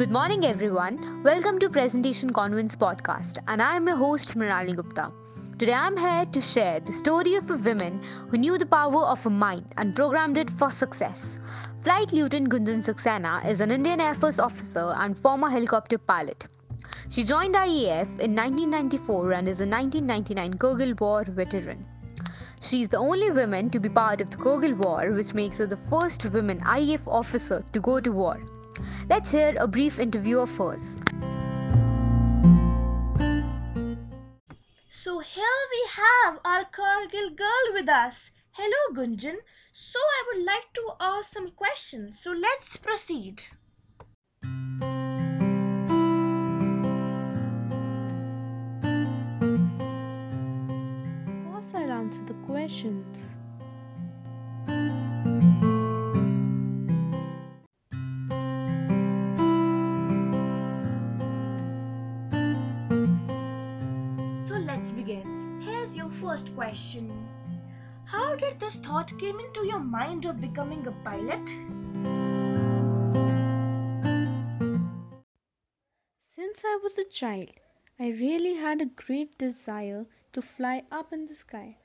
Good morning, everyone. Welcome to Presentation Convents podcast, and I am your host, Mrinali Gupta. Today, I'm here to share the story of a woman who knew the power of a mind and programmed it for success. Flight Lieutenant Gunjan Saxena is an Indian Air Force officer and former helicopter pilot. She joined IAF in 1994 and is a 1999 Kargil War veteran. She is the only woman to be part of the Kargil War, which makes her the first woman IAF officer to go to war. Let's hear a brief interview of hers. So here we have our Kargil girl with us. Hello Gunjan. So I would like to ask some questions. So let's proceed. Of course, I'll answer the questions. Begin. Here's your first question. How did this thought came into your mind of becoming a pilot? Since I was a child, I really had a great desire to fly up in the sky.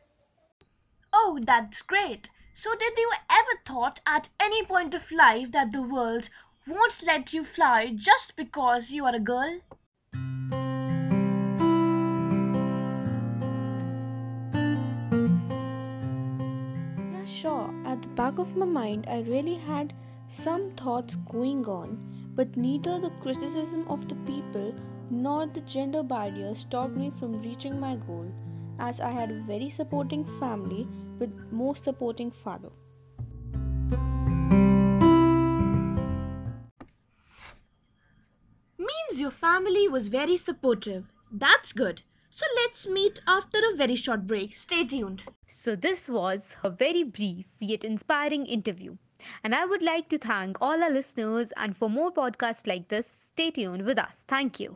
Oh, that's great. So did you ever thought at any point of life that the world won't let you fly just because you are a girl? Sure, at the back of my mind, I really had some thoughts going on, but neither the criticism of the people nor the gender barrier stopped me from reaching my goal, as I had a very supporting family with most supporting father. Means your family was very supportive. That's good. So let's meet after a very short break. Stay tuned. So, this was a very brief yet inspiring interview. And I would like to thank all our listeners, and for more podcasts like this, stay tuned with us. Thank you.